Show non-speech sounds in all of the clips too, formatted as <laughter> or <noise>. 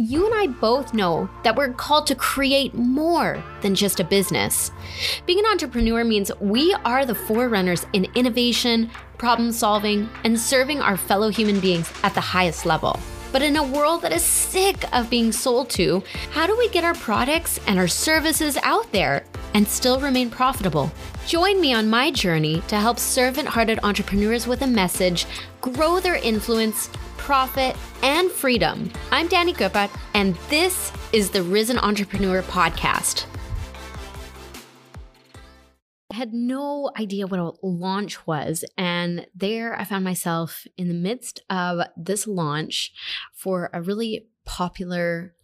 You and I both know that we're called to create more than just a business. Being an entrepreneur means we are the forerunners in innovation, problem solving, and serving our fellow human beings at the highest level. But in a world that is sick of being sold to, how do we get our products and our services out there and still remain profitable? Join me on my journey to help servant hearted entrepreneurs with a message grow their influence profit, and freedom. I'm Danny Goeppert, and this is the Risen Entrepreneur Podcast. I had no idea what a launch was. And there I found myself in the midst of this launch for a really popular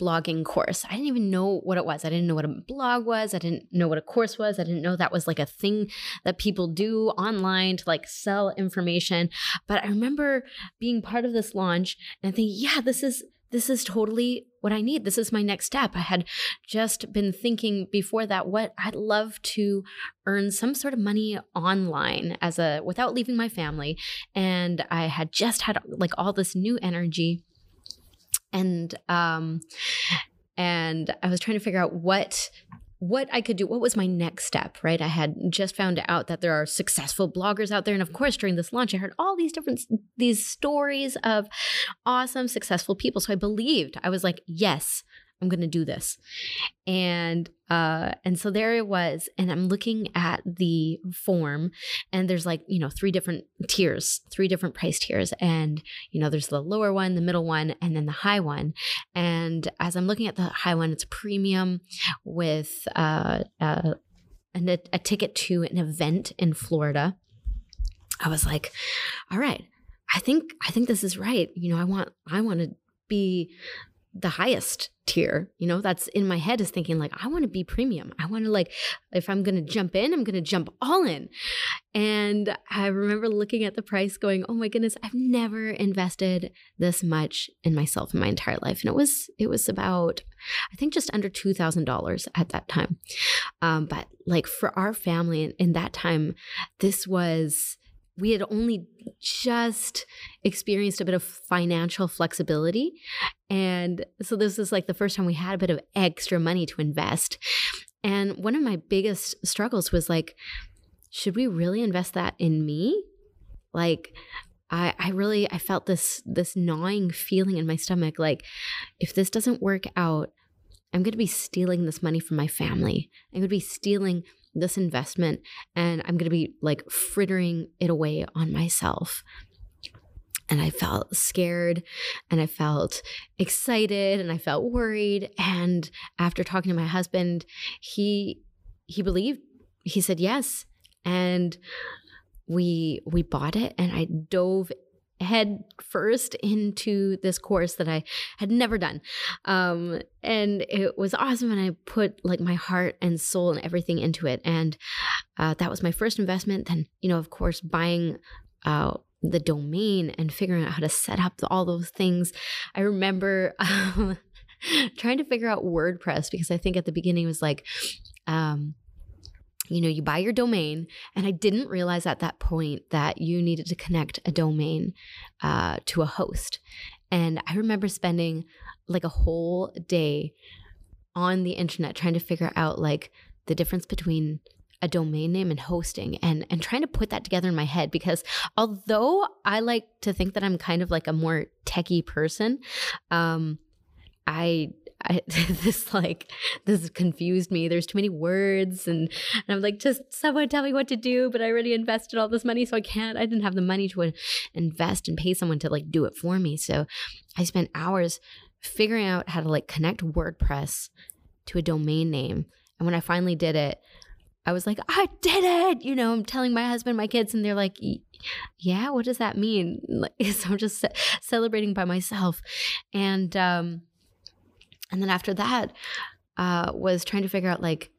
blogging course. I didn't even know what it was. I didn't know what a blog was. I didn't know what a course was. I didn't know that was like a thing that people do online to like sell information. But I remember being part of this launch and thinking, yeah, this is this is totally what I need. This is my next step. I had just been thinking before that what I'd love to earn some sort of money online as a without leaving my family and I had just had like all this new energy and um and I was trying to figure out what what I could do, what was my next step, right? I had just found out that there are successful bloggers out there. And of course, during this launch, I heard all these different these stories of awesome, successful people. So I believed. I was like, yes, I'm going to do this. And uh and so there it was and I'm looking at the form and there's like, you know, three different tiers, three different price tiers and you know, there's the lower one, the middle one and then the high one. And as I'm looking at the high one, it's premium with uh, uh a, a ticket to an event in Florida. I was like, all right, I think I think this is right. You know, I want I want to be the highest tier you know that's in my head is thinking like i want to be premium. I want to like if i'm to jump in i'm to jump all in. And i remember looking at the price going oh my goodness i've never invested this much in myself in my entire life. And it was it was about i think just under $2000 at that time. Um, but like for our family in, in that time this was we had only just experienced a bit of financial flexibility. And so this is like the first time we had a bit of extra money to invest. And one of my biggest struggles was like, should we really invest that in me? Like, I, I really I felt this this gnawing feeling in my stomach like if this doesn't work out I'm going to be stealing this money from my family. I'm going to be stealing this investment and I'm going to be like frittering it away on myself. And I felt scared and I felt excited and I felt worried. And after talking to my husband, he he believed he said yes. And we we bought it and I dove head first into this course that I had never done. Um, and it was awesome. And I put like my heart and soul and everything into it. And uh, that was my first investment. Then, you know, of course, buying uh, the domain and figuring out how to set up all those things. I remember um, <laughs> trying to figure out WordPress because I think at the beginning it was like, um, you know, you buy your domain. And I didn't realize at that point that you needed to connect a domain uh, to a host. And I remember spending like a whole day on the internet trying to figure out like the difference between a domain name and hosting and and trying to put that together in my head because although I like to think that I'm kind of like a more techie person um I I, <laughs> this like this confused me. There's too many words, and, and I'm like, just someone tell me what to do. But I already invested all this money, so I can't. I didn't have the money to invest and pay someone to like do it for me. So I spent hours figuring out how to like connect WordPress to a domain name. And when I finally did it, I was like, I did it. You know, I'm telling my husband, my kids, and they're like, yeah, what does that mean? <laughs> Like, so I'm just celebrating by myself. And um, and then after that uh, was trying to figure out like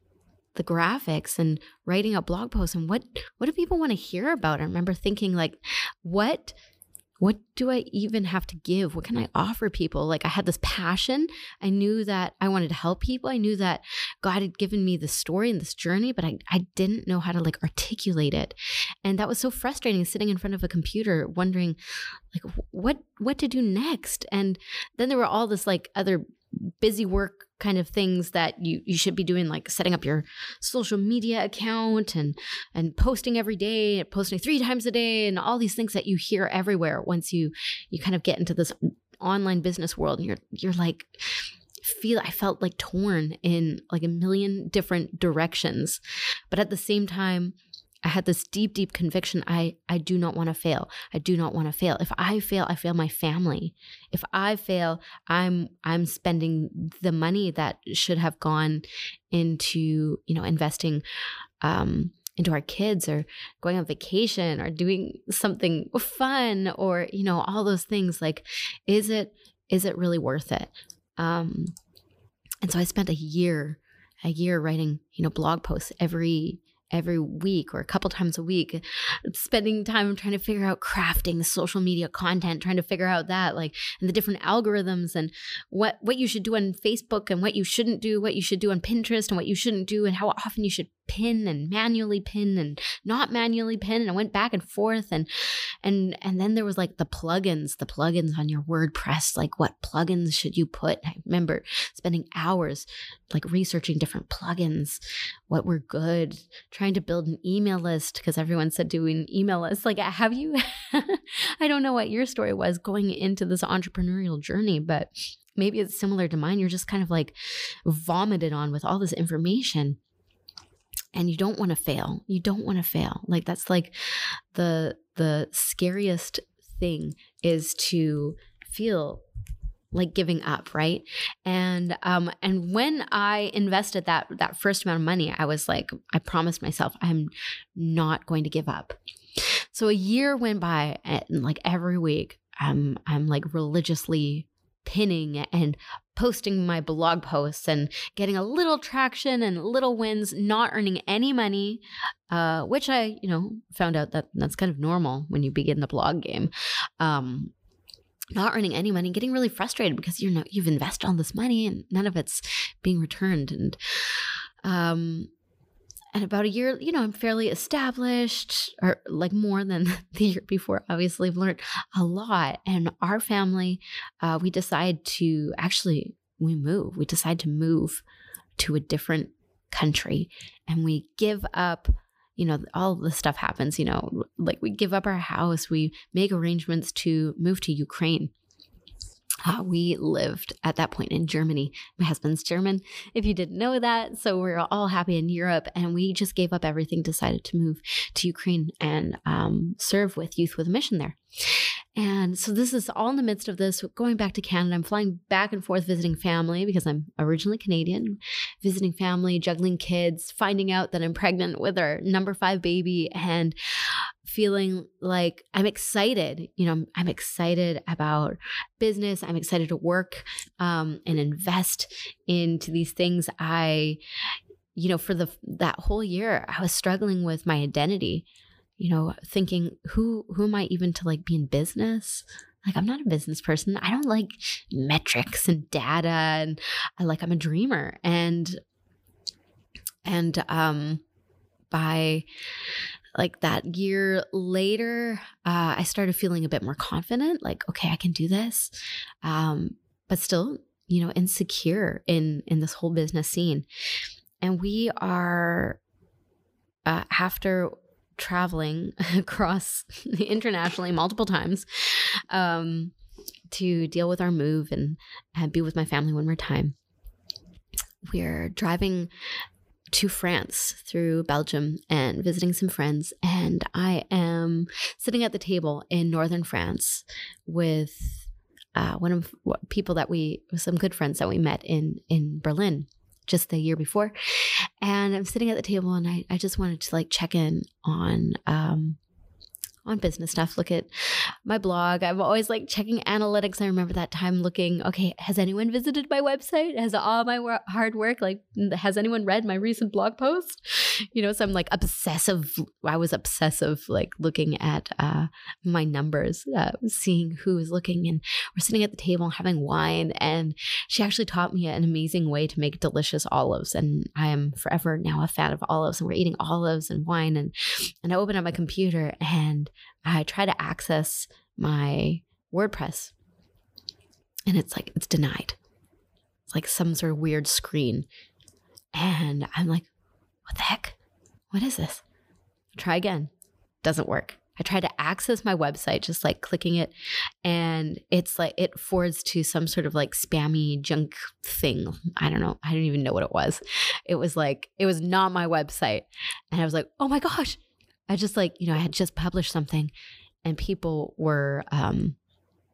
the graphics and writing a blog post and what what do people want to hear about i remember thinking like what what do I even have to give? What can I offer people? Like I had this passion. I knew that I wanted to help people. I knew that God had given me this story and this journey, but I, I didn't know how to like articulate it. And that was so frustrating sitting in front of a computer wondering like what what to do next. And then there were all this like other busy work kind of things that you you should be doing like setting up your social media account and and posting every day and posting three times a day and all these things that you hear everywhere. Once you you kind of get into this online business world and you're you're like feel I felt like torn in like a million different directions. But at the same time I had this deep, deep conviction. I, I do not want to fail. I do not want to fail. If I fail, I fail my family. If I fail, I'm I'm spending the money that should have gone into you know investing um, into our kids or going on vacation or doing something fun or you know all those things. Like, is it is it really worth it? Um, and so I spent a year a year writing you know blog posts every every week or a couple times a week, spending time trying to figure out crafting social media content, trying to figure out that like and the different algorithms and what what you should do on Facebook and what you shouldn't do, what you should do on Pinterest and what you shouldn't do and how often you should pin and manually pin and not manually pin and I went back and forth and and and then there was like the plugins the plugins on your WordPress like what plugins should you put? I remember spending hours like researching different plugins what were good trying to build an email list because everyone said doing email lists like have you <laughs> I don't know what your story was going into this entrepreneurial journey but maybe it's similar to mine. You're just kind of like vomited on with all this information and you don't want to fail. You don't want to fail. Like that's like the the scariest thing is to feel like giving up, right? And um and when I invested that that first amount of money, I was like I promised myself I'm not going to give up. So a year went by and like every week I'm I'm like religiously pinning and posting my blog posts and getting a little traction and little wins, not earning any money, uh, which I, you know, found out that that's kind of normal when you begin the blog game. Um, not earning any money, getting really frustrated because you know you've invested all this money and none of it's being returned. And um, and about a year, you know, I'm fairly established, or like more than <laughs> the year before. Obviously, I've learned a lot. And our family, uh, we decide to actually we move. We decide to move to a different country, and we give up. You know, all this stuff happens. You know, like we give up our house, we make arrangements to move to Ukraine. Uh, we lived at that point in Germany. My husband's German, if you didn't know that. So we are all happy in Europe, and we just gave up everything, decided to move to Ukraine and um, serve with Youth with a Mission there. And so this is all in the midst of this. Going back to Canada, I'm flying back and forth visiting family because I'm originally Canadian, visiting family, juggling kids, finding out that I'm pregnant with our number five baby, and feeling like I'm excited. You know, I'm, I'm excited about business. I'm excited to work um, and invest into these things. I, you know, for the that whole year, I was struggling with my identity. You know, thinking who who am I even to like be in business? Like I'm not a business person. I don't like metrics and data, and I like I'm a dreamer. And and um, by like that year later, uh, I started feeling a bit more confident. Like, okay, I can do this, um, but still, you know, insecure in in this whole business scene. And we are uh, after traveling <laughs> across <laughs> internationally multiple times um, to deal with our move and, and be with my family one more time. We're driving to France through Belgium and visiting some friends. And I am sitting at the table in northern France with uh, one of people that we, some good friends that we met in in Berlin just the year before. And I'm sitting at the table and I, I just wanted to like check in on um, on business stuff, look at my blog. I'm always like checking analytics. I remember that time looking, okay, has anyone visited my website? Has all my hard work, like, has anyone read my recent blog post? <laughs> you know, some like obsessive, I was obsessive, like looking at uh, my numbers, uh, seeing who was looking. And we're sitting at the table having wine. And she actually taught me an amazing way to make delicious olives. And I am forever now a fan of olives. And we're eating olives and wine. And, and I open up my computer and I try to access my WordPress. And it's like, it's denied. It's like some sort of weird screen. And I'm like, what the heck? What is this? Try again. Doesn't work. I try to access my website, just like clicking it, and it's like it forwards to some sort of like spammy junk thing. I don't know. I don't even know what it was. It was like, it was not my website. And I was like, oh my gosh. I just like, you know, I had just published something and people were um,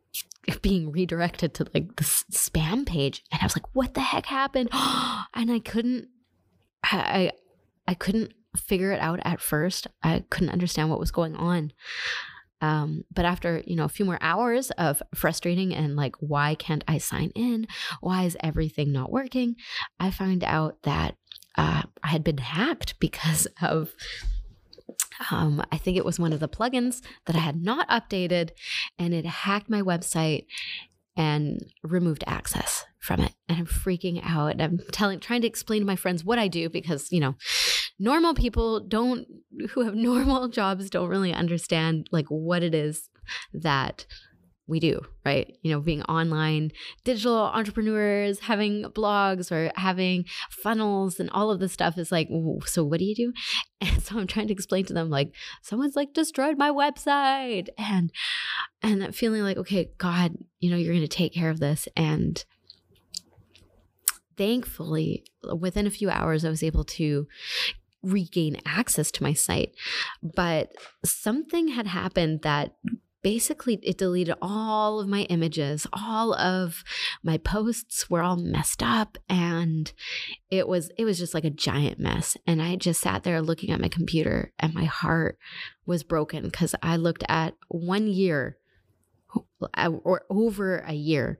<laughs> being redirected to like the spam page. And I was like, what the heck happened? <gasps> and I couldn't, I, I couldn't figure it out at first. I couldn't understand what was going on. Um, but after, you know, a few more hours of frustrating and like, why can't I sign in? Why is everything not working? I found out that uh, I had been hacked because of um, I think it was one of the plugins that I had not updated, and it hacked my website and removed access from it. And I'm freaking out. And I'm telling, trying to explain to my friends what I do because, you know, normal people don't, who have <laughs> normal jobs, don't really understand like what it is that we do, right? You know, being online digital entrepreneurs, having blogs or having funnels and all of this stuff is like, so what do you do? <laughs> And so I'm trying to explain to them like someone's like destroyed my website and and that feeling like, okay, God, you know, you're going to take care of this and thankfully within a few hours I was able to regain access to my site. But something had happened that basically it deleted all of my images all of my posts were all messed up and it was it was just like a giant mess and i just sat there looking at my computer and my heart was broken because i looked at one year or over a year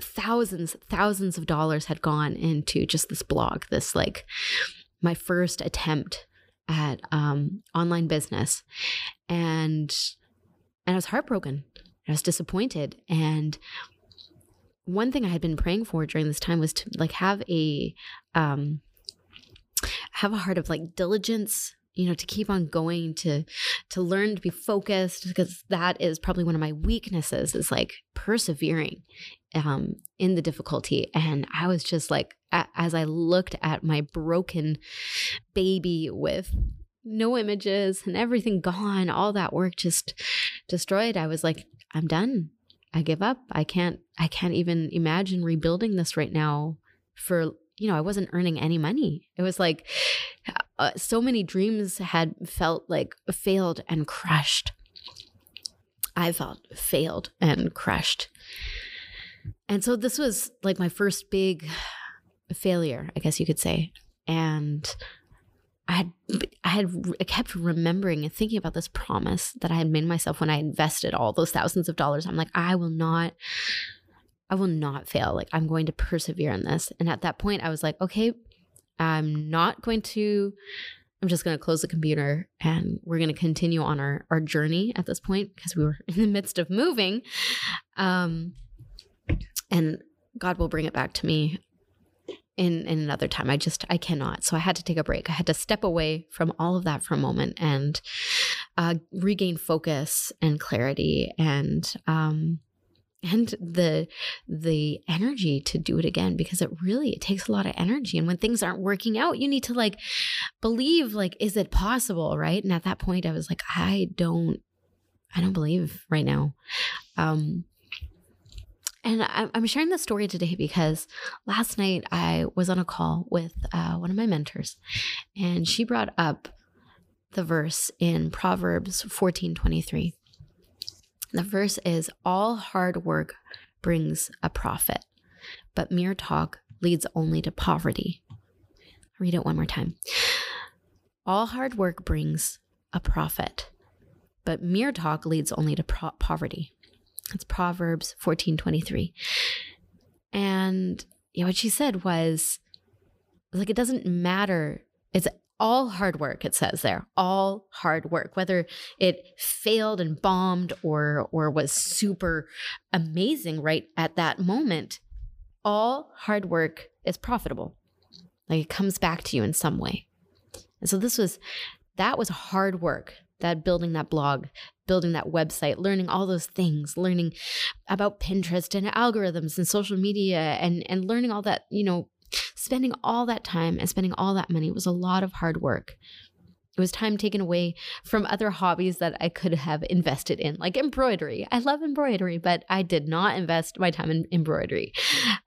thousands thousands of dollars had gone into just this blog this like my first attempt at um, online business and and I was heartbroken. I was disappointed. And one thing I had been praying for during this time was to like have a um have a heart of like diligence you know to keep on going to to learn to be focused because that is probably one of my weaknesses is like persevering um in the difficulty and i was just like as i looked at my broken baby with no images and everything gone, all that work just destroyed. I was like, I'm done. I give up. I can't I can't even imagine rebuilding this right now for you know, I wasn't earning any money. It was like uh, so many dreams had felt like failed and crushed. I felt failed and crushed. And so this was like my first big failure, I guess you could say. And I had I had I kept remembering and thinking about this promise that I had made myself when I invested all those thousands of dollars. I'm like, I will not I will not fail. Like I'm going to persevere in this. And at that point I was like, okay, I'm not going to I'm just going to close the computer and we're going to continue on our our journey at this point because we were <laughs> in the midst of moving. Um and God will bring it back to me in in another time. I just I cannot. So I had to take a break. I had to step away from all of that for a moment and uh, regain focus and clarity and um and the the energy to do it again because it really it takes a lot of energy and when things aren't working out you need to like believe like is it possible right and at that point i was like i don't i don't believe right now um and I'm sharing this story today because last night I was on a call with uh, one of my mentors, and she brought up the verse in Proverbs 14 23. The verse is All hard work brings a profit, but mere talk leads only to poverty. I'll read it one more time. All hard work brings a profit, but mere talk leads only to pro- poverty. It's Proverbs 14 23. And know, what she said was like, it doesn't matter. It's all hard work it says there all hard work whether it failed and bombed or or was super amazing right at that moment all hard work is profitable like it comes back to you in some way and so this was that was hard work that building that blog building that website learning all those things learning about pinterest and algorithms and social media and and learning all that you know spending all that time and spending all that money was a lot of hard work. It was time taken away from other hobbies that I could have invested in, like embroidery. I love embroidery, but I did not invest my time in embroidery.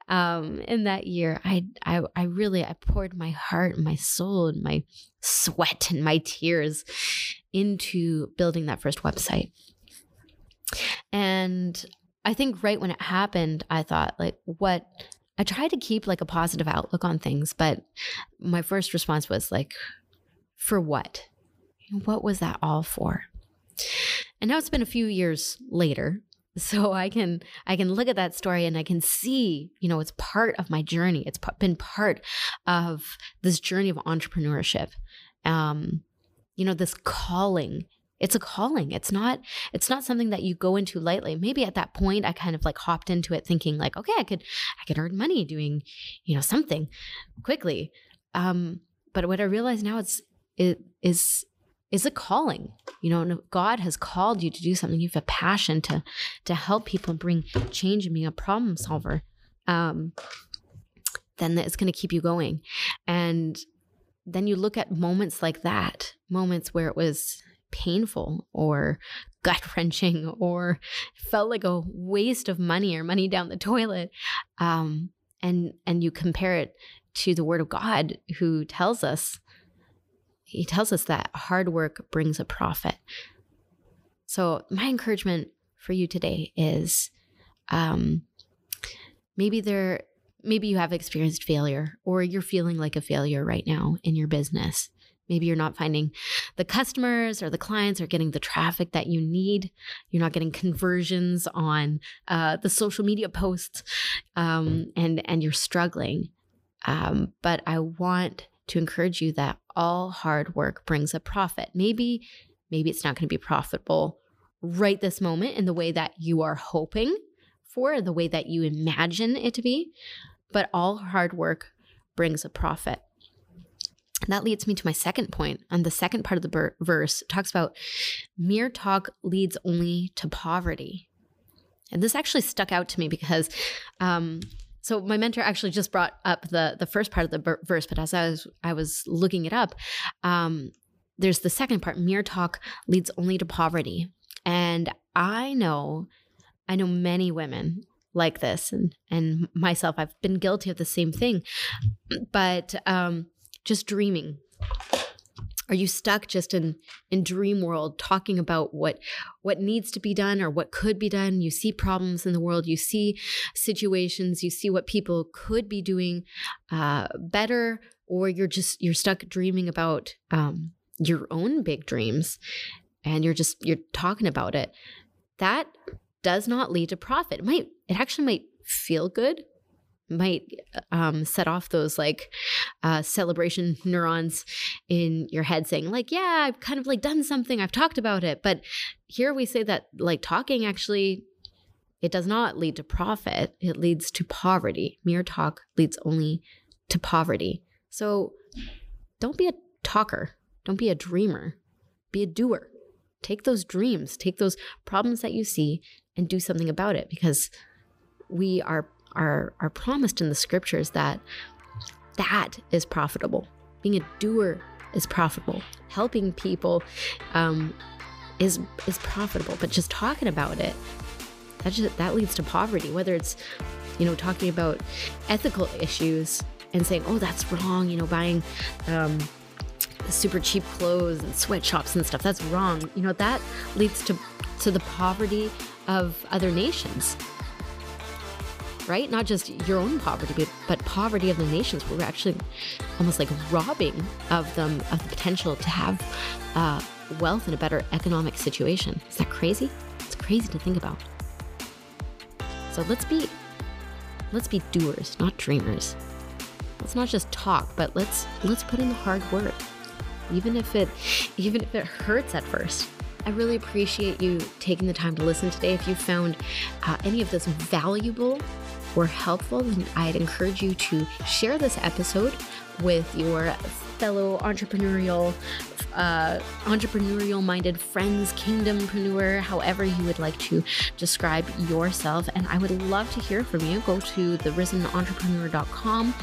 Um, in that year, I, I, I really, I poured my heart, and my soul, and my sweat and my tears into building that first website. And I think right when it happened, I thought, like, what I try to keep like a positive outlook on things, but my first response was like, for what? What was that all for? And now it's been a few years later, <laughs> so I can I can look at that story and I can see, you know, it's part of my journey. It's been part of this journey of entrepreneurship. Um, you know, this calling. It's a calling. It's not it's not something that you go into lightly. Maybe at that point i kind of like hopped into it thinking like okay i could i could earn money doing you know something quickly. Um but what i realize now it's it is is a calling. You know god has called you to do something you have a passion to to help people bring change and being a problem solver um then it's going to keep you going. And then you look at moments like that moments where it was painful or gut wrenching <laughs> or felt like a waste of money or money down the toilet um, and and you compare it to the word of god who tells us he tells us that hard work brings a profit. So my encouragement for you today is um, maybe there maybe you have experienced failure or you're feeling like a failure right now in your business Maybe you're not finding the customers or the clients or getting the traffic that you need. You're not getting conversions on uh, the social media posts, um, and and you're struggling. Um, but I want to encourage you that all hard work brings a profit. Maybe maybe it's not going to be profitable right this moment in the way that you are hoping for, the way that you imagine it to be, but all hard work brings a profit. And that leads me to my second point. And the second part of the ber- verse talks about mere talk leads only to poverty. And this actually stuck out to me because, um, so my mentor actually just brought up the the first part of the ber- verse, but as I was I was looking it up, um, there's the second part. Mere talk leads only to poverty, and I know, I know many women like this, and and myself. I've been guilty of the same thing, but um, just dreaming? Are you stuck just in in dream world talking about what what needs to be done or what could be done? You see problems in the world, you see situations, you see what people could be doing uh, better, or you're just you're stuck dreaming about um, your own big dreams, and you're just you're talking about it. That does not lead to profit. It might it actually might feel good might um, set off those like uh, celebration neurons in your head saying like yeah i've kind of like done something. I've talked about it. But here we say that like talking actually it does not lead to profit. It leads to poverty. Mere talk leads only to poverty. So don't be a talker. Don't be a dreamer. Be a doer. Take those dreams. Take those problems that you see and do something about it because we are are, are promised in the scriptures that that is profitable. Being a doer is profitable. Helping people um, is is profitable. But just talking about it, that just that leads to poverty. Whether it's you know talking about ethical issues and saying, oh, that's wrong. You know, buying. Um, super cheap clothes and sweatshops and stuff that's wrong you know that leads to to the poverty of other nations right? Not just your own poverty, but, poverty of the nations. We're actually almost like robbing of them of the potential to have uh, wealth and a better economic situation. Is that crazy? It's crazy to think about. So let's be let's be doers, not dreamers. Let's not just talk, but let's let's put in the hard work. even if it even if it hurts at first. I really appreciate you taking the time to listen today. If you found uh, any of this valuable or helpful, then I'd encourage you to share this episode with your fellow entrepreneurial uh, entrepreneurial minded friends, kingdompreneur, however you would like to describe yourself. And I would love to hear from you. Go to therisenentrepreneur.com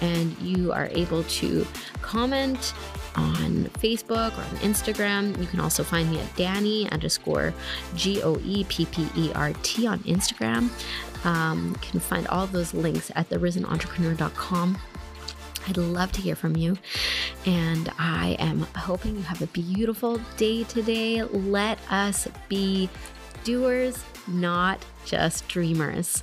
and you are able to comment on Facebook or on Instagram. You can also find me at Danny underscore G O E P P E R T on Instagram. Um, you can find all those links at therisenentrepreneur.com. I'd love to hear from you. And I am hoping you have a beautiful day today. Let us be doers, not just dreamers.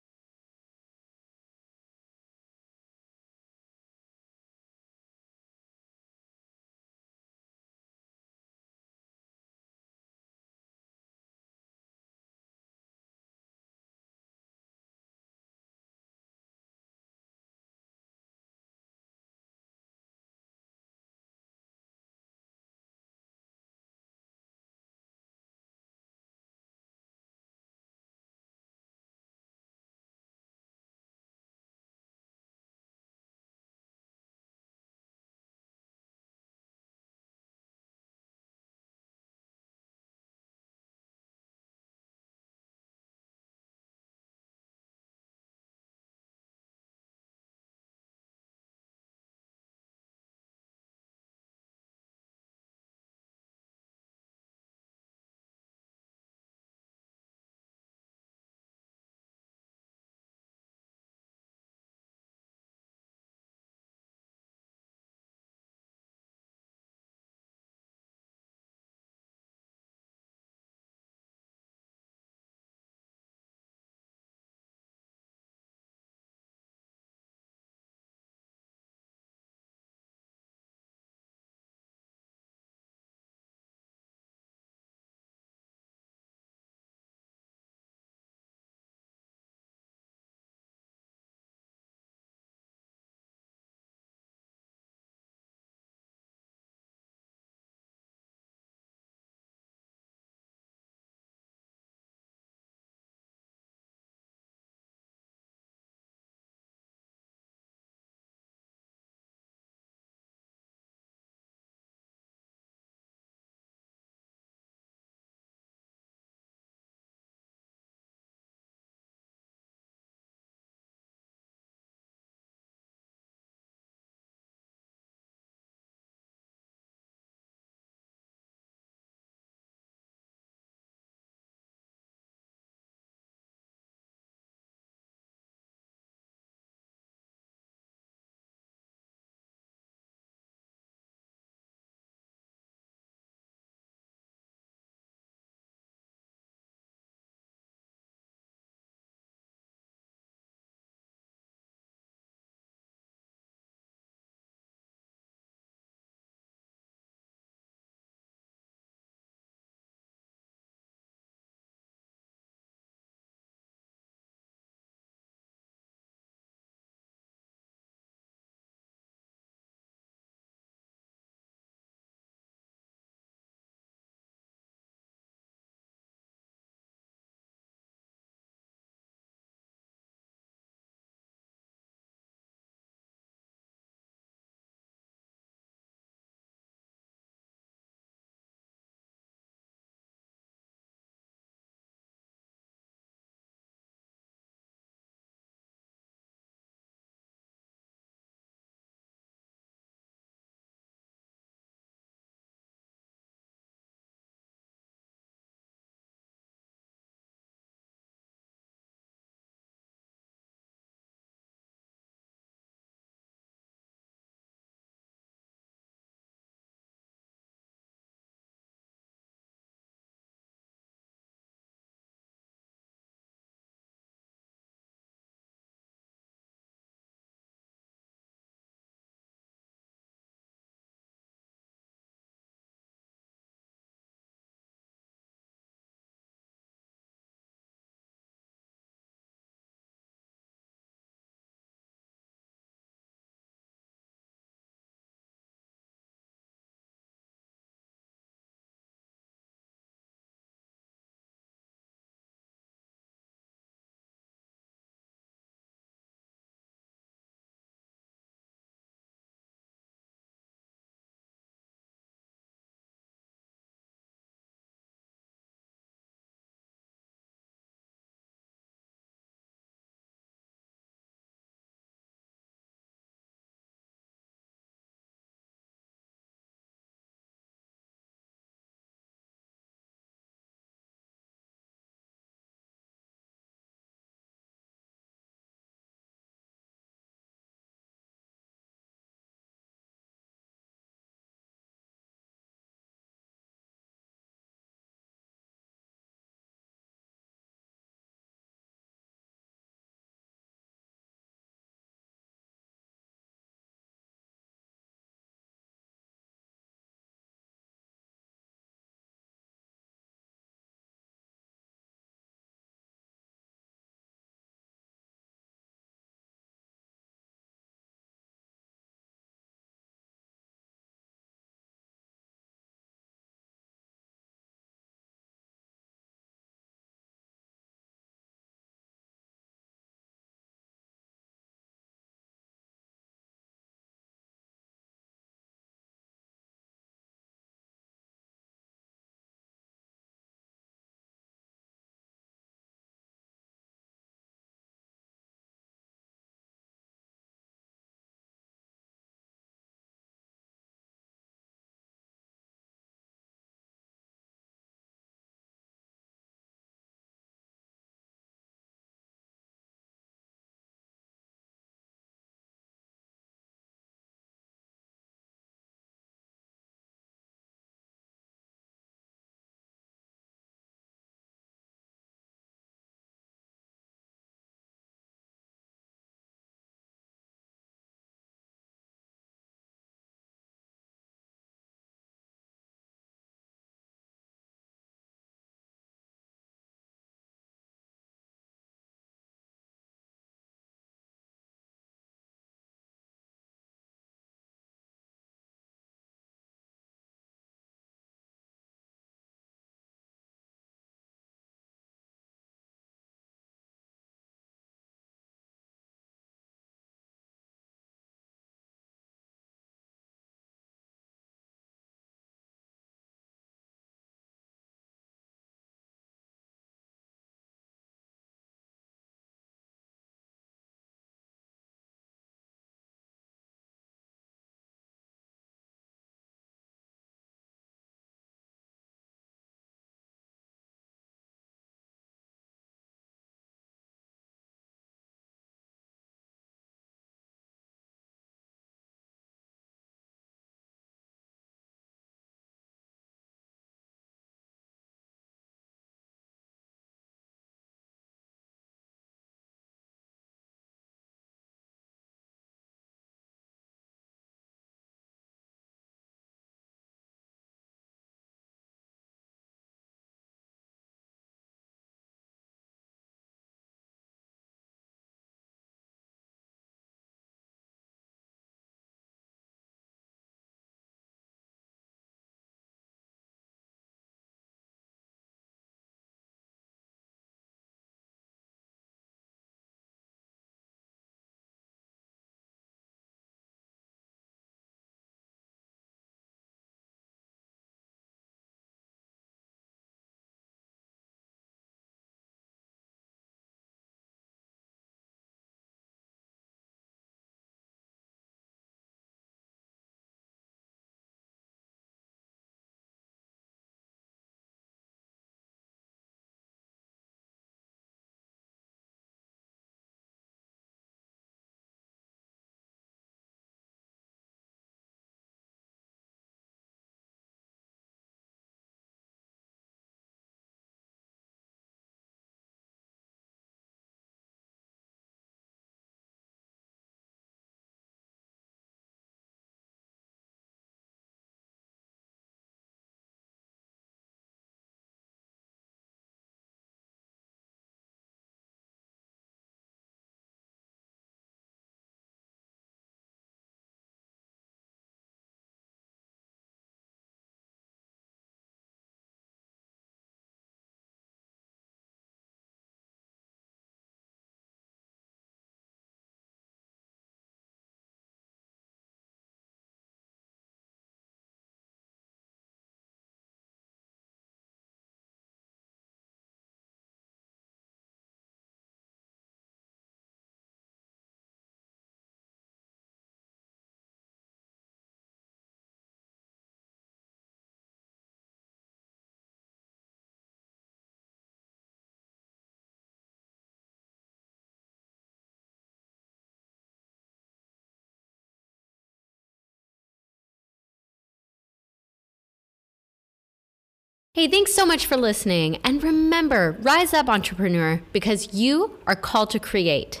Hey, thanks so much for listening. And remember, rise up, entrepreneur, because you are called to create.